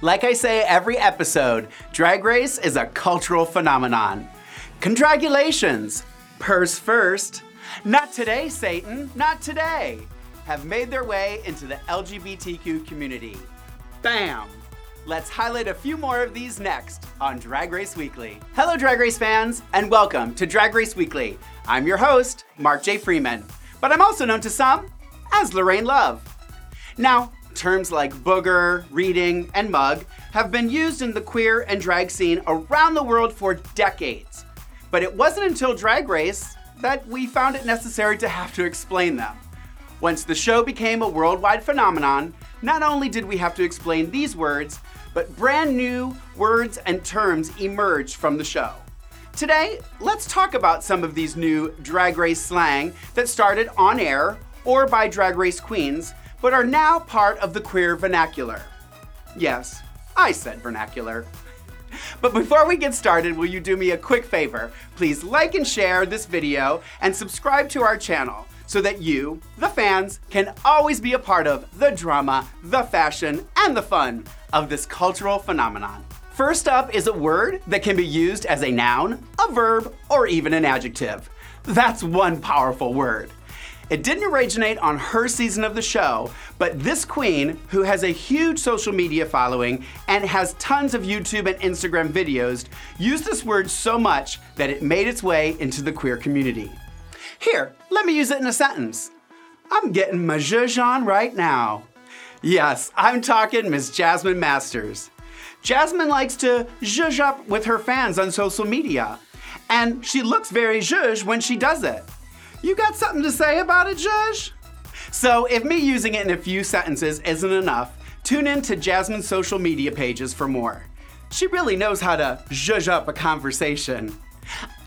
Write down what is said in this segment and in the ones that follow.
Like I say every episode, Drag Race is a cultural phenomenon. Condragulations! Purse first. Not today, Satan, not today. Have made their way into the LGBTQ community. Bam! Let's highlight a few more of these next on Drag Race Weekly. Hello, Drag Race fans, and welcome to Drag Race Weekly. I'm your host, Mark J. Freeman, but I'm also known to some as Lorayne Love. Now, terms like booger, reading, and mug have been used in the queer and drag scene around the world for decades. But it wasn't until Drag Race that we found it necessary to have to explain them. Once the show became a worldwide phenomenon, not only did we have to explain these words, but brand new words and terms emerged from the show. Today, let's talk about some of these new drag race slang that started on air or by drag race queens, but are now part of the queer vernacular. Yes, I said vernacular. But before we get started, will you do me a quick favor? Please like and share this video and subscribe to our channel so that you, the fans, can always be a part of the drama, the fashion, and the fun of this cultural phenomenon. First up is a word that can be used as a noun, a verb, or even an adjective. That's one powerful word. It didn't originate on her season of the show, but this queen, who has a huge social media following and has tons of YouTube and Instagram videos, used this word so much that it made its way into the queer community. Here, let me use it in a sentence. I'm getting my zhuzh on right now. Yes, I'm talking Miss Jasmine Masters. Jasmine likes to zhuzh up with her fans on social media, and she looks very zhuzh when she does it. You got something to say about it, Judge? So, if me using it in a few sentences isn't enough, tune in to Jasmine's social media pages for more. She really knows how to zhuzh up a conversation.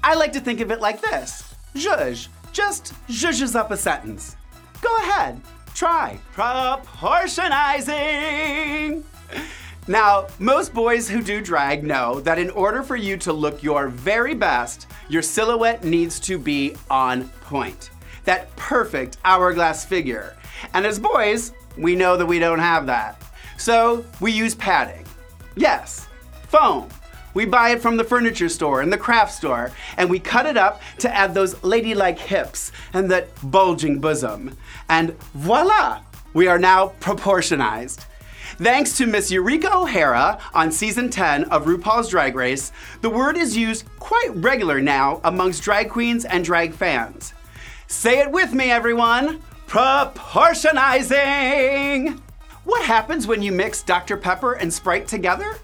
I like to think of it like this zhuzh just zhuzhes up a sentence. Go ahead, try proportionizing. Now, most boys who do drag know that in order for you to look your very best, your silhouette needs to be on point. That perfect hourglass figure. And as boys, we know that we don't have that. So we use padding. Yes, foam. We buy it from the furniture store and the craft store, and we cut it up to add those ladylike hips and that bulging bosom. And voila! We are now proportionized. Thanks to Miss Eureka O'Hara on season 10 of RuPaul's Drag Race, the word is used quite regular now amongst drag queens and drag fans. Say it with me, everyone proportionizing! What happens when you mix Dr. Pepper and Sprite together?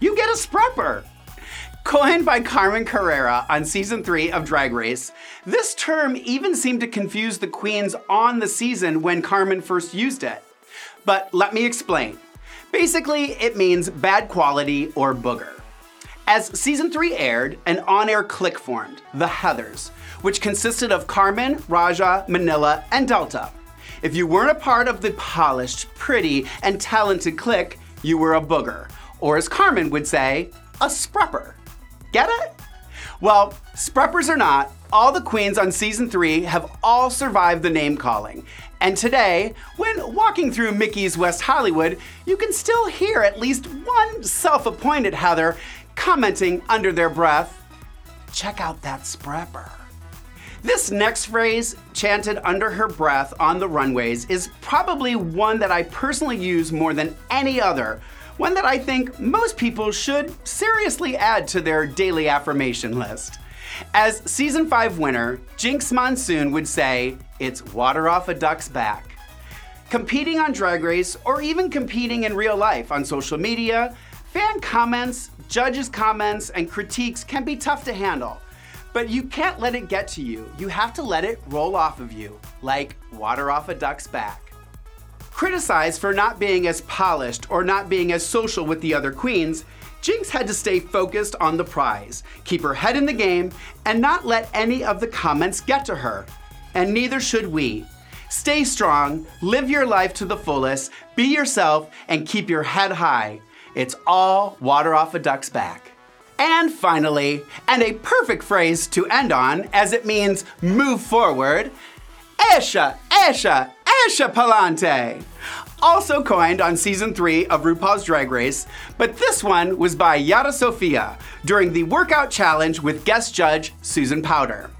You get a Sprepper! Coined by Carmen Carrera on season 3 of Drag Race, this term even seemed to confuse the queens on the season when Carmen first used it. But let me explain. Basically, it means bad quality or booger. As season 3 aired, an on air clique formed, the Heathers, which consisted of Carmen, Raja, Manila, and Delta. If you weren't a part of the polished, pretty, and talented clique, you were a booger, or as Carmen would say, a sprepper. Get it? Well, spreppers or not, all the queens on season 3 have all survived the name calling, and today, when walking through Mickey's West Hollywood, you can still hear at least one self appointed Heather commenting under their breath, check out that sprepper. This next phrase, chanted under her breath on the runways, is probably one that I personally use more than any other. One that I think most people should seriously add to their daily affirmation list. As season 5 winner, Jinkx Monsoon would say, It's water off a duck's back. Competing on Drag Race, or even competing in real life on social media, fan comments, judges' comments, and critiques can be tough to handle. But you can't let it get to you. You have to let it roll off of you, like water off a duck's back. Criticized for not being as polished or not being as social with the other queens, Jinkx had to stay focused on the prize, keep her head in the game, and not let any of the comments get to her. And neither should we. Stay strong, live your life to the fullest, be yourself, and keep your head high. It's all water off a duck's back. And finally, and a perfect phrase to end on as it means move forward, Esha, Esha, Esha Palante. Also coined on season three of RuPaul's Drag Race, but this one was by Yara Sofia during the workout challenge with guest judge Susan Powter.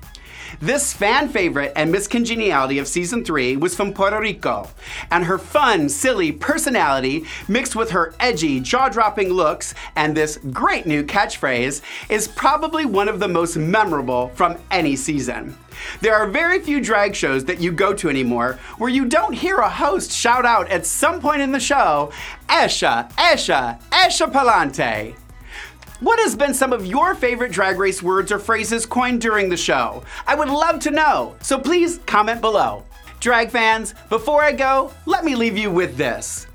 This fan favorite and Miss Congeniality of season three was from Puerto Rico, and her fun, silly personality, mixed with her edgy, jaw dropping looks and this great new catchphrase, is probably one of the most memorable from any season. There are very few drag shows that you go to anymore where you don't hear a host shout out at some point in the show, Esha, Esha, Esha Palante. What has been some of your favorite drag race words or phrases coined during the show? I would love to know, so please comment below. Drag fans, before I go, let me leave you with this.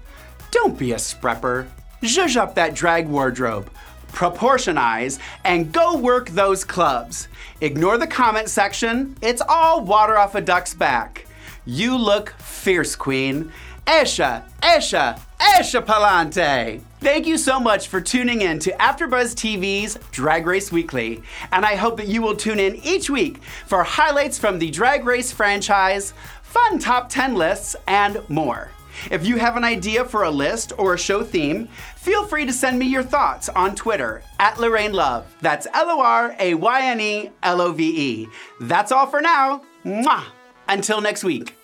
Don't be a sprepper. Zhuzh up that drag wardrobe. Proportionize and go work those clubs. Ignore the comment section, it's all water off a duck's back. You look fierce, queen. Esha, Esha, Esha Palante! Thank you so much for tuning in to AfterBuzz TV's Drag Race Weekly, and I hope that you will tune in each week for highlights from the Drag Race franchise, fun top 10 lists, and more. If you have an idea for a list or a show theme, feel free to send me your thoughts on Twitter at Lorayne Love. That's L O R A Y N E L O V E. That's all for now. Mwah! Until next week.